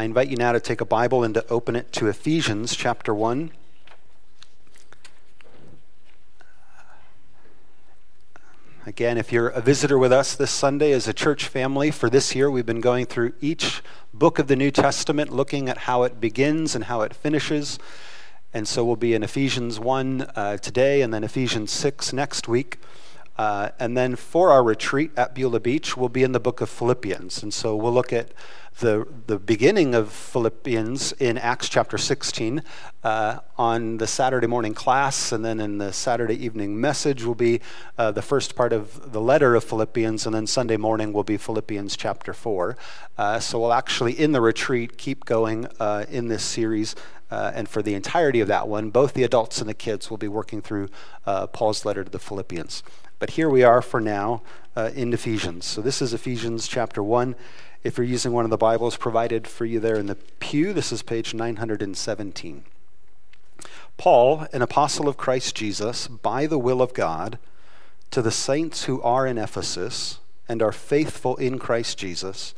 I invite you now to take a Bible and to open it to Ephesians chapter 1. Again, if you're a visitor with us this Sunday as a church family, for this year we've been going through each book of the New Testament, looking at how it begins and how it finishes. And so we'll be in Ephesians 1 uh, today and then Ephesians 6 next week. Uh, and then for our retreat at Beulah Beach, we'll be in the book of Philippians. And so we'll look at the, the beginning of Philippians in Acts chapter 16 uh, on the Saturday morning class, and then in the Saturday evening message will be uh, the first part of the letter of Philippians, and then Sunday morning will be Philippians chapter 4. Uh, so we'll actually, in the retreat, keep going uh, in this series. Uh, and for the entirety of that one, both the adults and the kids will be working through uh, Paul's letter to the Philippians. But here we are for now in Ephesians. So this is Ephesians chapter 1. If you're using one of the Bibles provided for you there in the pew, this is page 917. Paul, an apostle of Christ Jesus, by the will of God, to the saints who are in Ephesus and are faithful in Christ Jesus,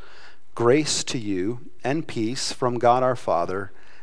grace to you and peace from God our Father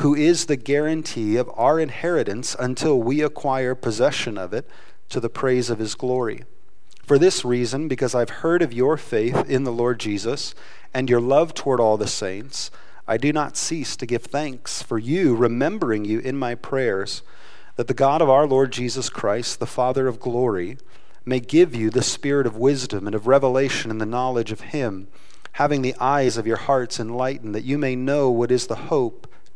who is the guarantee of our inheritance until we acquire possession of it to the praise of his glory. For this reason, because I've heard of your faith in the Lord Jesus and your love toward all the saints, I do not cease to give thanks for you, remembering you in my prayers, that the God of our Lord Jesus Christ, the Father of glory, may give you the spirit of wisdom and of revelation in the knowledge of him, having the eyes of your hearts enlightened, that you may know what is the hope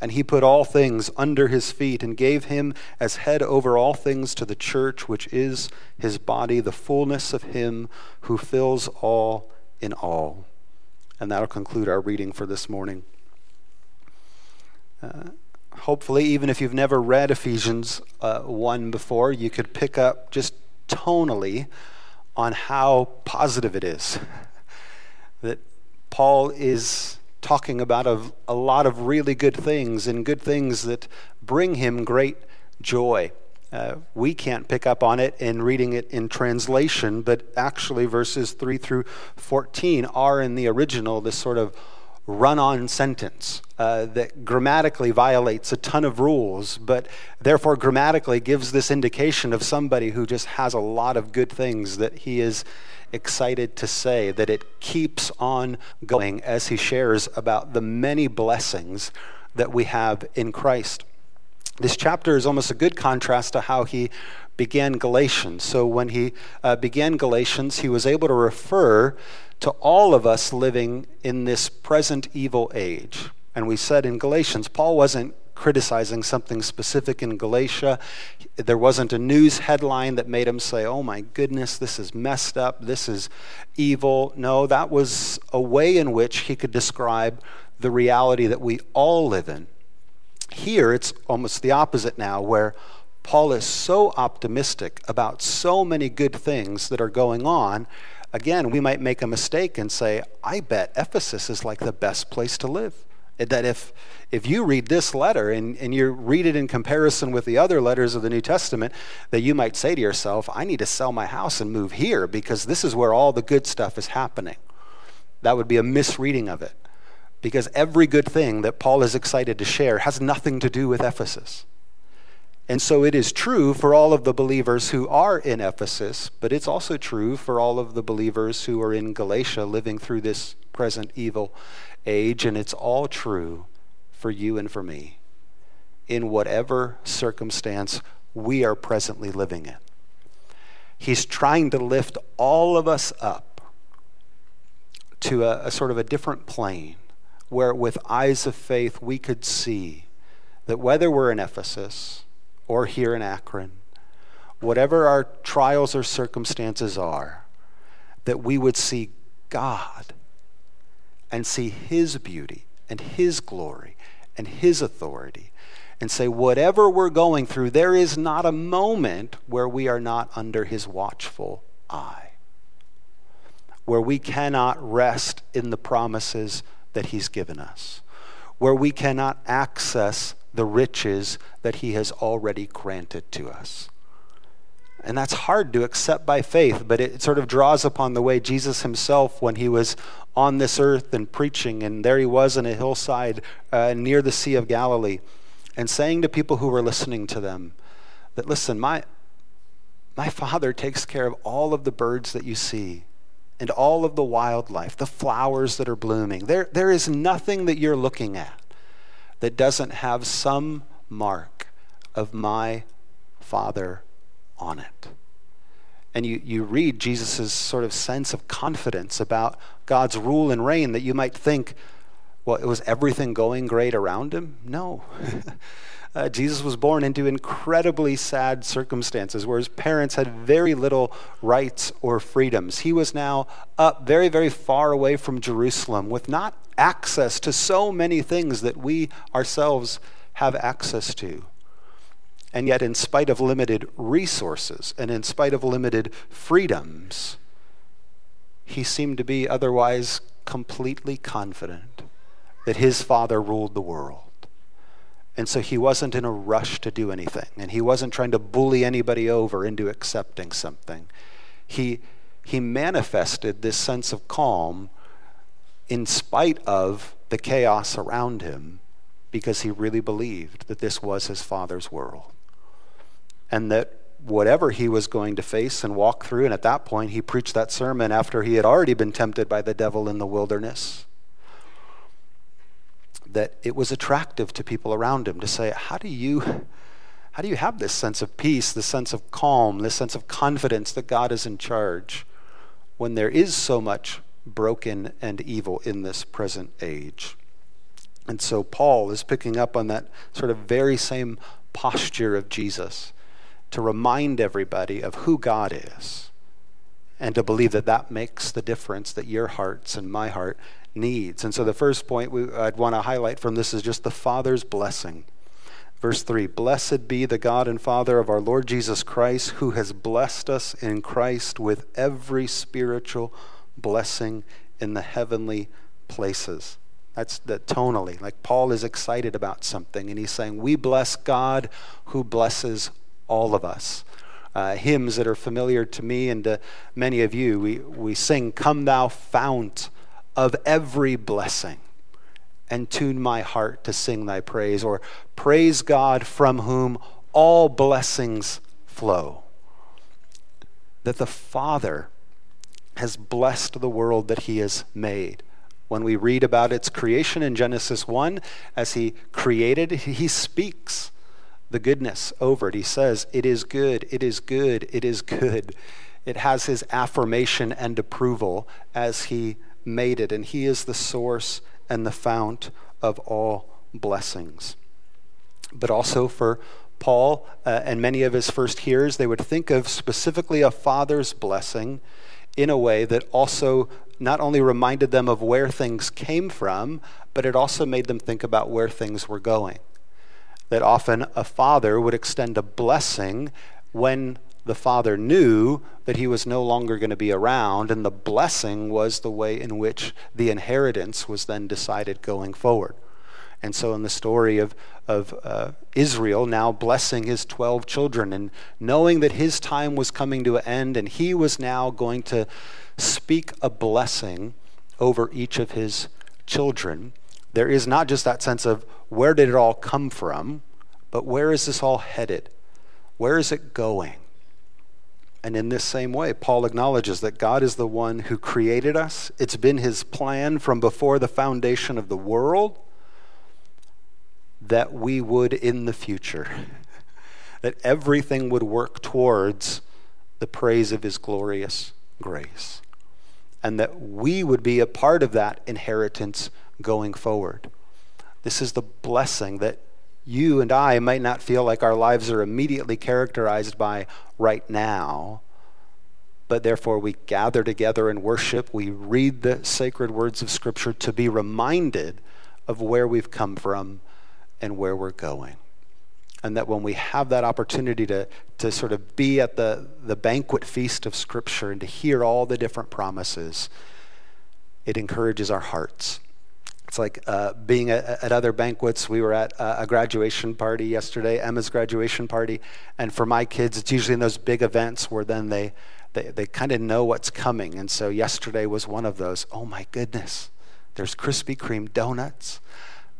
And he put all things under his feet and gave him as head over all things to the church, which is his body, the fullness of him who fills all in all. And that'll conclude our reading for this morning. Uh, hopefully, even if you've never read Ephesians uh, 1 before, you could pick up just tonally on how positive it is. that Paul is talking about a, a lot of really good things and good things that bring him great joy. Uh, we can't pick up on it in reading it in translation, but actually, verses 3 through 14 are in the original this sort of run on sentence uh, that grammatically violates a ton of rules, but therefore grammatically gives this indication of somebody who just has a lot of good things that he is excited to say that it keeps on going as he shares about the many blessings that we have in Christ. This chapter is almost a good contrast to how he began Galatians. So, when he uh, began Galatians, he was able to refer to all of us living in this present evil age. And we said in Galatians, Paul wasn't criticizing something specific in Galatia. There wasn't a news headline that made him say, Oh my goodness, this is messed up, this is evil. No, that was a way in which he could describe the reality that we all live in. Here, it's almost the opposite now, where Paul is so optimistic about so many good things that are going on. Again, we might make a mistake and say, I bet Ephesus is like the best place to live. That if, if you read this letter and, and you read it in comparison with the other letters of the New Testament, that you might say to yourself, I need to sell my house and move here because this is where all the good stuff is happening. That would be a misreading of it. Because every good thing that Paul is excited to share has nothing to do with Ephesus. And so it is true for all of the believers who are in Ephesus, but it's also true for all of the believers who are in Galatia living through this present evil age. And it's all true for you and for me in whatever circumstance we are presently living in. He's trying to lift all of us up to a, a sort of a different plane where, with eyes of faith, we could see that whether we're in Ephesus, or here in Akron, whatever our trials or circumstances are, that we would see God and see His beauty and His glory and His authority and say, whatever we're going through, there is not a moment where we are not under His watchful eye, where we cannot rest in the promises that He's given us, where we cannot access the riches that he has already granted to us. And that's hard to accept by faith, but it sort of draws upon the way Jesus himself, when he was on this earth and preaching, and there he was on a hillside uh, near the Sea of Galilee, and saying to people who were listening to them that, listen, my, my Father takes care of all of the birds that you see and all of the wildlife, the flowers that are blooming. There, there is nothing that you're looking at that doesn't have some mark of my Father on it. And you, you read Jesus' sort of sense of confidence about God's rule and reign that you might think, well, it was everything going great around him? No. Uh, Jesus was born into incredibly sad circumstances where his parents had very little rights or freedoms. He was now up very, very far away from Jerusalem with not access to so many things that we ourselves have access to. And yet, in spite of limited resources and in spite of limited freedoms, he seemed to be otherwise completely confident that his father ruled the world. And so he wasn't in a rush to do anything, and he wasn't trying to bully anybody over into accepting something. He, he manifested this sense of calm in spite of the chaos around him because he really believed that this was his father's world. And that whatever he was going to face and walk through, and at that point he preached that sermon after he had already been tempted by the devil in the wilderness that it was attractive to people around him to say, How do you. How do you have this sense of peace, this sense of calm, this sense of confidence that God is in charge when there is so much broken and evil in this present age? And so Paul is picking up on that sort of very same posture of Jesus to remind everybody of who God is and to believe that that makes the difference that your hearts and my heart needs. And so the first point we, I'd want to highlight from this is just the Father's blessing. Verse 3 Blessed be the God and Father of our Lord Jesus Christ, who has blessed us in Christ with every spiritual blessing in the heavenly places. That's that tonally. Like Paul is excited about something, and he's saying, We bless God who blesses all of us. Uh, hymns that are familiar to me and to many of you, we, we sing, Come Thou Fount of every blessing and tune my heart to sing thy praise, or praise God from whom all blessings flow. That the Father has blessed the world that he has made. When we read about its creation in Genesis 1, as he created, he speaks the goodness over it. He says, It is good, it is good, it is good. It has his affirmation and approval as he made it, and He is the source and the fount of all blessings. but also for Paul uh, and many of his first hearers, they would think of specifically a father's blessing in a way that also not only reminded them of where things came from, but it also made them think about where things were going. That often a father would extend a blessing when the father knew that he was no longer going to be around, and the blessing was the way in which the inheritance was then decided going forward. And so, in the story of, of uh, Israel now blessing his 12 children and knowing that his time was coming to an end, and he was now going to speak a blessing over each of his children, there is not just that sense of where did it all come from, but where is this all headed? Where is it going? And in this same way, Paul acknowledges that God is the one who created us. It's been his plan from before the foundation of the world that we would in the future, that everything would work towards the praise of his glorious grace, and that we would be a part of that inheritance going forward. This is the blessing that you and I might not feel like our lives are immediately characterized by right now, but therefore we gather together and worship. We read the sacred words of Scripture to be reminded of where we've come from and where we're going. And that when we have that opportunity to, to sort of be at the, the banquet feast of Scripture and to hear all the different promises, it encourages our hearts. It's like uh, being at, at, other banquets. We were at a graduation party yesterday, Emma's graduation party. And for my kids, it's usually in those big events where then they, they, they kind of know what's coming. And so yesterday was one of those. Oh my goodness, there's Krispy Kreme donuts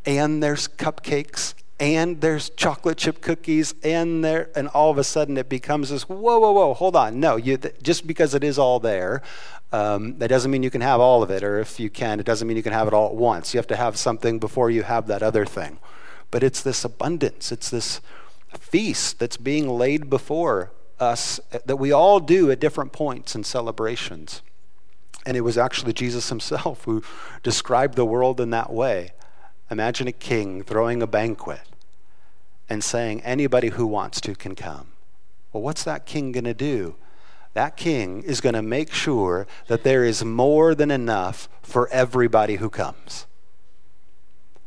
and there's cupcakes and there's chocolate chip cookies and there and all of a sudden it becomes this whoa whoa whoa hold on no you just because it is all there um, that doesn't mean you can have all of it or if you can it doesn't mean you can have it all at once you have to have something before you have that other thing but it's this abundance it's this feast that's being laid before us that we all do at different points in celebrations and it was actually jesus himself who described the world in that way Imagine a king throwing a banquet and saying, anybody who wants to can come. Well, what's that king going to do? That king is going to make sure that there is more than enough for everybody who comes.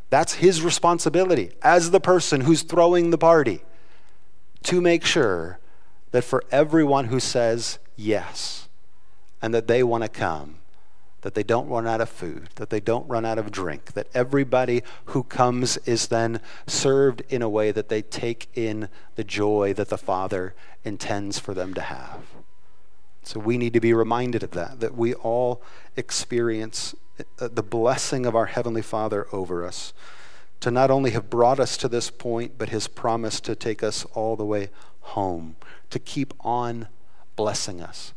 That's his responsibility as the person who's throwing the party to make sure that for everyone who says yes and that they want to come, that they don't run out of food, that they don't run out of drink, that everybody who comes is then served in a way that they take in the joy that the Father intends for them to have. So we need to be reminded of that, that we all experience uh, the blessing of our Heavenly Father over us to not only have brought us to this point, but His promise to take us all the way home, to keep on blessing us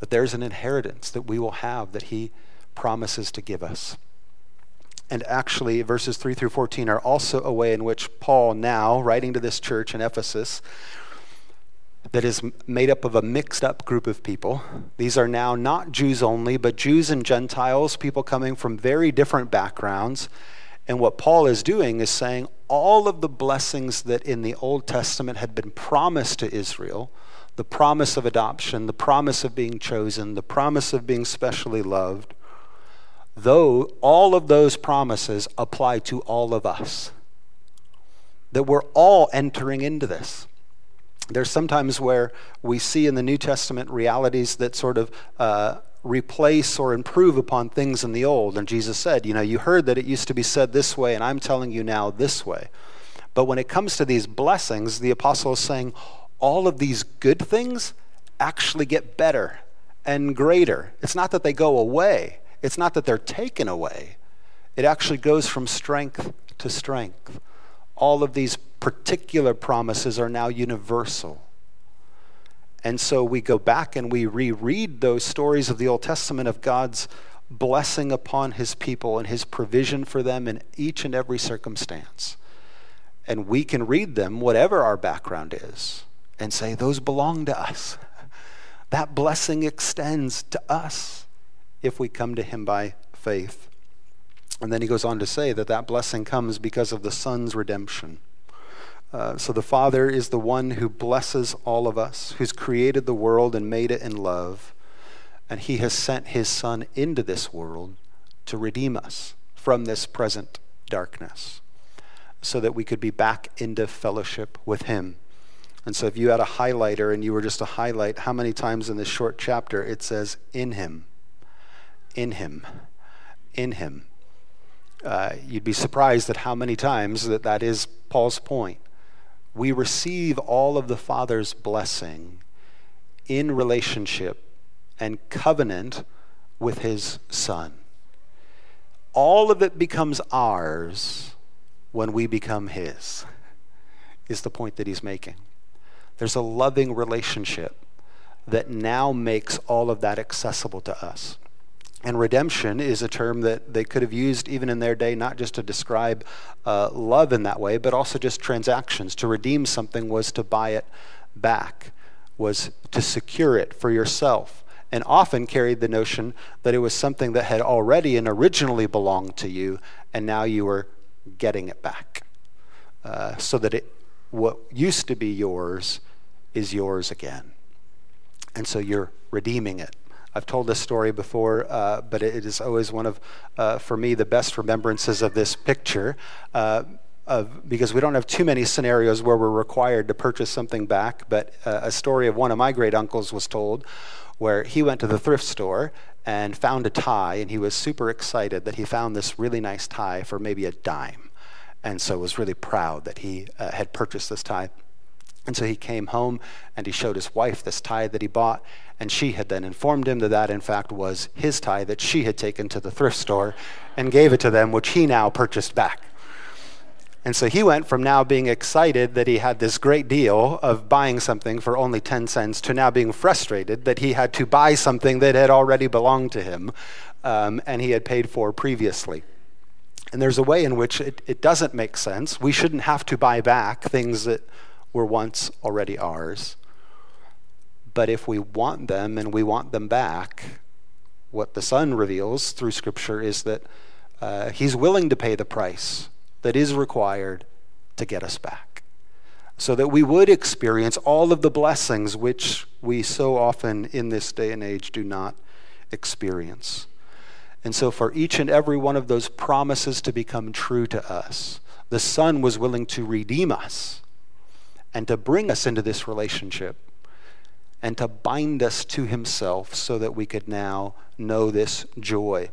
that there's an inheritance that we will have that he promises to give us. And actually, verses 3 through 14 are also a way in which Paul, now writing to this church in Ephesus, that is made up of a mixed up group of people. These are now not Jews only, but Jews and Gentiles, people coming from very different backgrounds. And what Paul is doing is saying all of the blessings that in the Old Testament had been promised to Israel the promise of adoption, the promise of being chosen, the promise of being specially loved, though all of those promises apply to all of us. That we're all entering into this. There's sometimes where we see in the New Testament realities that sort of uh, replace or improve upon things in the Old. And Jesus said, You know, you heard that it used to be said this way, and I'm telling you now this way. But when it comes to these blessings, the apostle is saying, all of these good things actually get better and greater. It's not that they go away, it's not that they're taken away. It actually goes from strength to strength. All of these particular promises are now universal. And so we go back and we reread those stories of the Old Testament of God's blessing upon his people and his provision for them in each and every circumstance. And we can read them, whatever our background is and say, Those belong to us. That blessing extends to us if we come to Him by faith. And then he goes on to say that that blessing comes because of the Son's redemption. Uh, so the Father is the one who blesses all of us, who's created the world and made it in love. And he has sent his Son into this world to redeem us from this present darkness so that we could be back into fellowship with him. And so if you had a highlighter and you were just to highlight how many times in this short chapter it says, in him, in him, in him. Uh, you'd be surprised at how many times that that is Paul's point we receive all of the Father's blessing in relationship and covenant with His Son. All of it becomes ours when we become His, is the point that He's making. There's a loving relationship that now makes all of that accessible to us. And redemption is a term that they could have used even in their day, not just to describe uh, love in that way, but also just transactions. To redeem something was to buy it back, was to secure it for yourself, and often carried the notion that it was something that had already and originally belonged to you, and now you were getting it back. Uh, so that it, what used to be yours is yours again. And so you're redeeming it. I've told this story before, uh, but it is always one of, uh, for me, the best remembrances of this picture. Uh, of, because we don't have too many scenarios where we're required to purchase something back, but uh, a story of one of my great uncles was told where he went to the thrift store and found a tie, and he was super excited that he found this really nice tie for maybe a dime. And so was really proud that he uh, had purchased this tie. And so he came home and he showed his wife this tie that he bought, and she had then informed him that that, in fact, was his tie that she had taken to the thrift store and gave it to them, which he now purchased back. And so he went from now being excited that he had this great deal of buying something for only 10 cents to now being frustrated that he had to buy something that had already belonged to him um, and he had paid for previously. And there's a way in which it, it doesn't make sense. We shouldn't have to buy back things that were once already ours. But if we want them and we want them back, what the Son reveals through Scripture is that uh, He's willing to pay the price that is required to get us back. So that we would experience all of the blessings which we so often in this day and age do not experience. And so, for each and every one of those promises to become true to us, the Son was willing to redeem us and to bring us into this relationship and to bind us to himself so that we could now know this joy.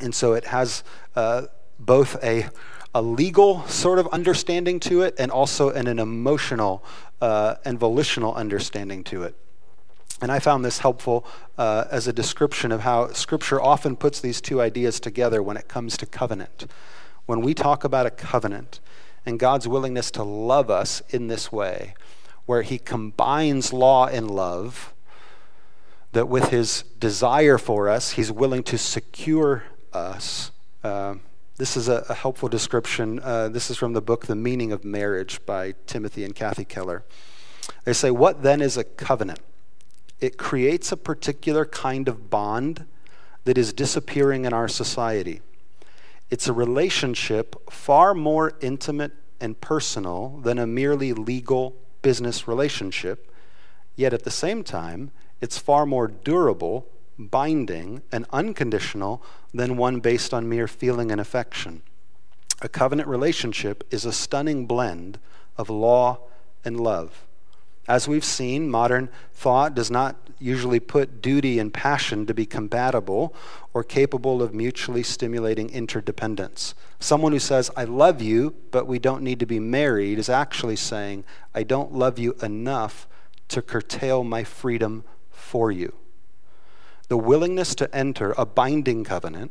And so it has uh, both a, a legal sort of understanding to it and also an, an emotional uh, and volitional understanding to it. And I found this helpful uh, as a description of how Scripture often puts these two ideas together when it comes to covenant. When we talk about a covenant, and God's willingness to love us in this way, where He combines law and love, that with His desire for us, He's willing to secure us. Uh, this is a, a helpful description. Uh, this is from the book The Meaning of Marriage by Timothy and Kathy Keller. They say, What then is a covenant? It creates a particular kind of bond that is disappearing in our society. It's a relationship far more intimate and personal than a merely legal business relationship, yet at the same time, it's far more durable, binding, and unconditional than one based on mere feeling and affection. A covenant relationship is a stunning blend of law and love. As we've seen, modern thought does not usually put duty and passion to be compatible or capable of mutually stimulating interdependence. Someone who says, I love you, but we don't need to be married, is actually saying, I don't love you enough to curtail my freedom for you. The willingness to enter a binding covenant,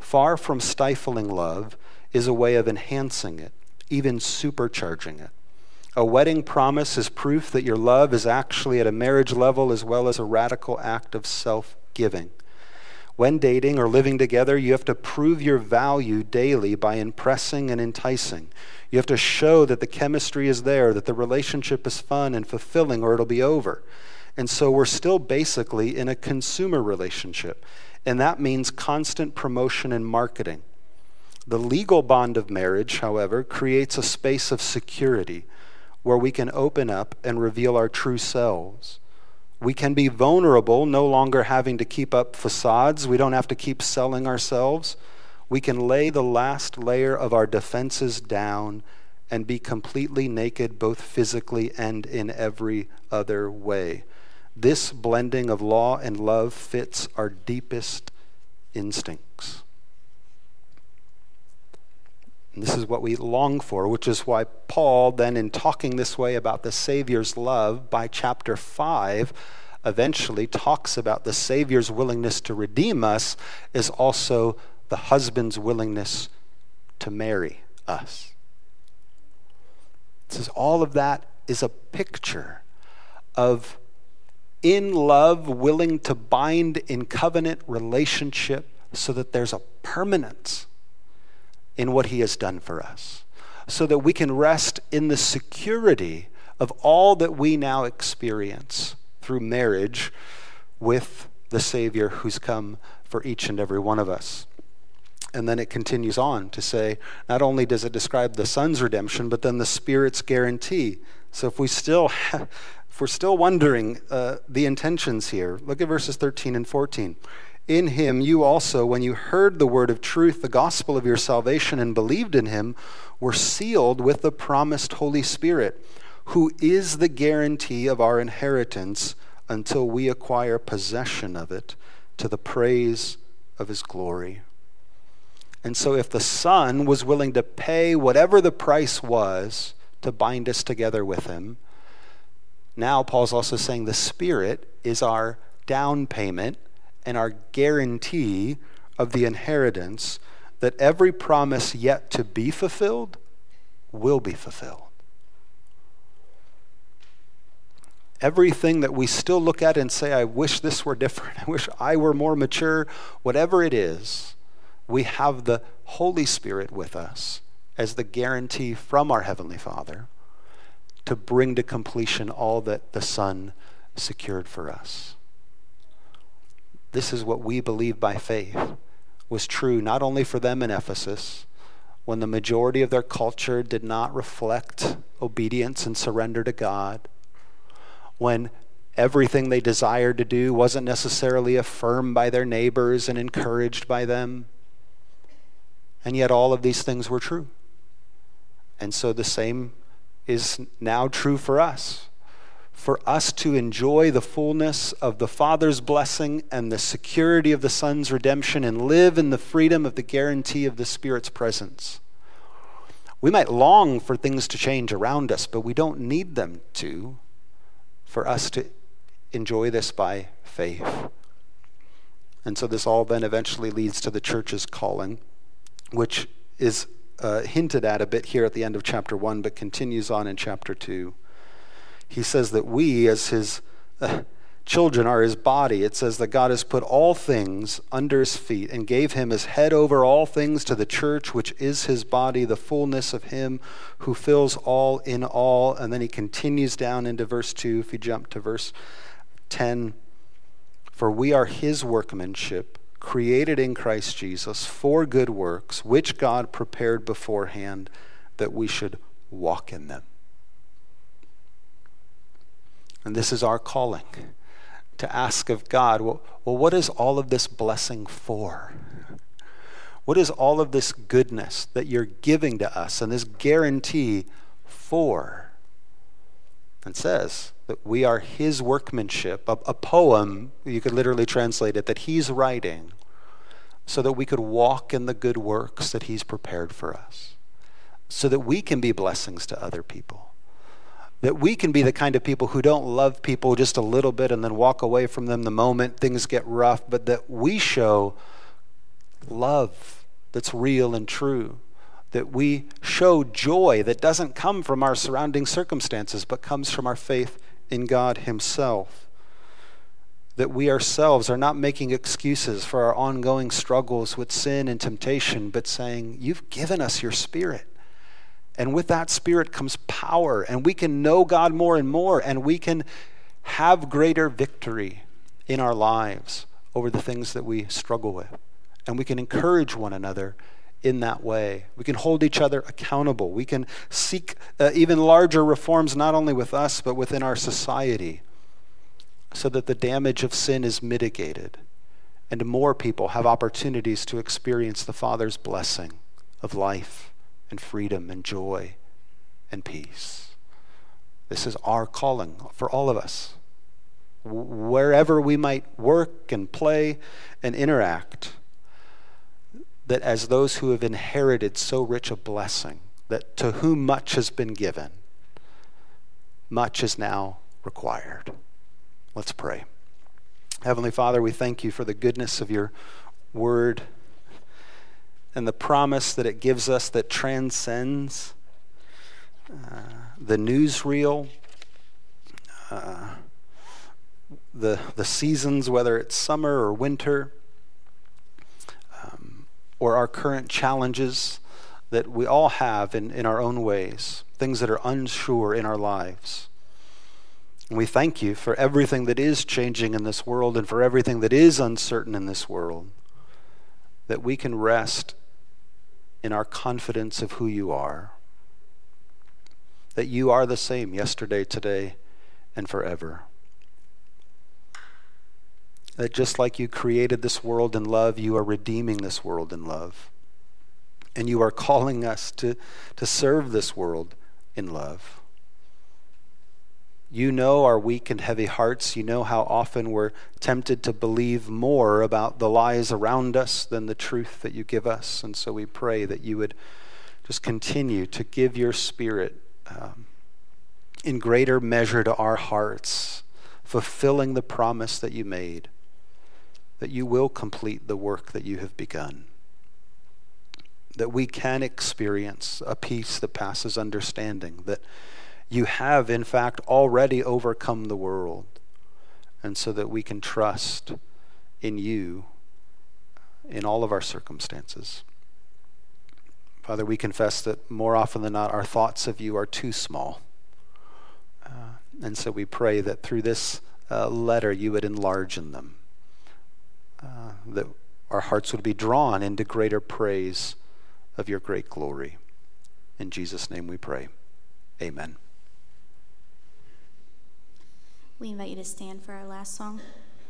far from stifling love, is a way of enhancing it, even supercharging it. A wedding promise is proof that your love is actually at a marriage level as well as a radical act of self giving. When dating or living together, you have to prove your value daily by impressing and enticing. You have to show that the chemistry is there, that the relationship is fun and fulfilling, or it'll be over. And so we're still basically in a consumer relationship, and that means constant promotion and marketing. The legal bond of marriage, however, creates a space of security where we can open up and reveal our true selves. We can be vulnerable, no longer having to keep up facades. We don't have to keep selling ourselves. We can lay the last layer of our defenses down and be completely naked, both physically and in every other way. This blending of law and love fits our deepest instincts. And this is what we long for, which is why Paul, then, in talking this way about the Savior's love, by chapter 5, eventually talks about the Savior's willingness to redeem us, is also the husband's willingness to marry us. It says all of that is a picture of in love, willing to bind in covenant relationship so that there's a permanence in what he has done for us, so that we can rest in the security of all that we now experience through marriage with the Savior who's come for each and every one of us. And then it continues on to say, not only does it describe the Son's redemption, but then the Spirit's guarantee. So if we still, if we're still wondering uh, the intentions here, look at verses 13 and 14. In him, you also, when you heard the word of truth, the gospel of your salvation, and believed in him, were sealed with the promised Holy Spirit, who is the guarantee of our inheritance until we acquire possession of it to the praise of his glory. And so, if the Son was willing to pay whatever the price was to bind us together with him, now Paul's also saying the Spirit is our down payment and our guarantee of the inheritance that every promise yet to be fulfilled will be fulfilled. Everything that we still look at and say, I wish this were different, I wish I were more mature, whatever it is, we have the Holy Spirit with us as the guarantee from our Heavenly Father to bring to completion all that the Son secured for us this is what we believe by faith was true not only for them in Ephesus, when the majority of their culture did not reflect obedience and surrender to God, when everything they desired to do wasn't necessarily affirmed by their neighbors and encouraged by them. And yet, all of these things were true. And so, the same is now true for us for us to enjoy the fullness of the Father's blessing and the security of the Son's redemption and live in the freedom of the guarantee of the Spirit's presence. We might long for things to change around us, but we don't need them to for us to enjoy this by faith. And so this all then eventually leads to the church's calling, which is uh, hinted at a bit here at the end of chapter 1, but continues on in chapter 2 he says that we, as his uh, children, are his body. It says that God has put all things under his feet and gave him his head over all things to the church, which is his body, the fullness of him who fills all in all. And then he continues down into verse 2. If you jump to verse 10, for we are his workmanship created in Christ Jesus for good works, which God prepared beforehand that we should walk in them. And this is our calling to ask of God, well, well, what is all of this blessing for? What is all of this goodness that you're giving to us and this guarantee for? And says that we are his workmanship, a, a poem, you could literally translate it, that he's writing so that we could walk in the good works that he's prepared for us, so that we can be blessings to other people that we can be the kind of people who don't love people just a little bit and then walk away from them the moment things get rough, but that we show love that's real and true. That we show joy that doesn't come from our surrounding circumstances, but comes from our faith in God Himself. That we ourselves are not making excuses for our ongoing struggles with sin and temptation, but saying, You've given us your Spirit. And with that spirit comes power, and we can know God more and more, and we can have greater victory in our lives over the things that we struggle with. And we can encourage one another in that way. We can hold each other accountable. We can seek uh, even larger reforms, not only with us, but within our society, so that the damage of sin is mitigated and more people have opportunities to experience the Father's blessing of life and freedom and joy and peace. This is our calling for all of us. Wherever we might work and play and interact, that as those who have inherited so rich a blessing, that to whom much has been given, much is now required. Let's pray. Heavenly Father, we thank you for the goodness of your word and the promise that it gives us that transcends uh, the newsreel, uh, the, the seasons, whether it's summer or winter, um, or our current challenges that we all have in, in our own ways, things that are unsure in our lives. And we thank you for everything that is changing in this world and for everything that is uncertain in this world, that we can rest in our confidence of who you are. That you are the same yesterday, today, and forever. That just like you created this world in love, you are redeeming this world in love. And you are calling us to, to serve this world in love. You know our weak and heavy hearts. You know how often we're tempted to believe more about the lies around us than the truth that you give us. And so we pray that you would just continue to give your spirit um, in greater measure to our hearts, fulfilling the promise that you made, that you will complete the work that you have begun. That we can experience a peace that passes understanding, that you have, in fact, already overcome the world. And so that we can trust in you in all of our circumstances. Father, we confess that more often than not, our thoughts of you are too small. Uh, and so we pray that through this uh, letter, you would enlarge in them, uh, that our hearts would be drawn into greater praise of your great glory. In Jesus' name we pray. Amen. We invite you to stand for our last song.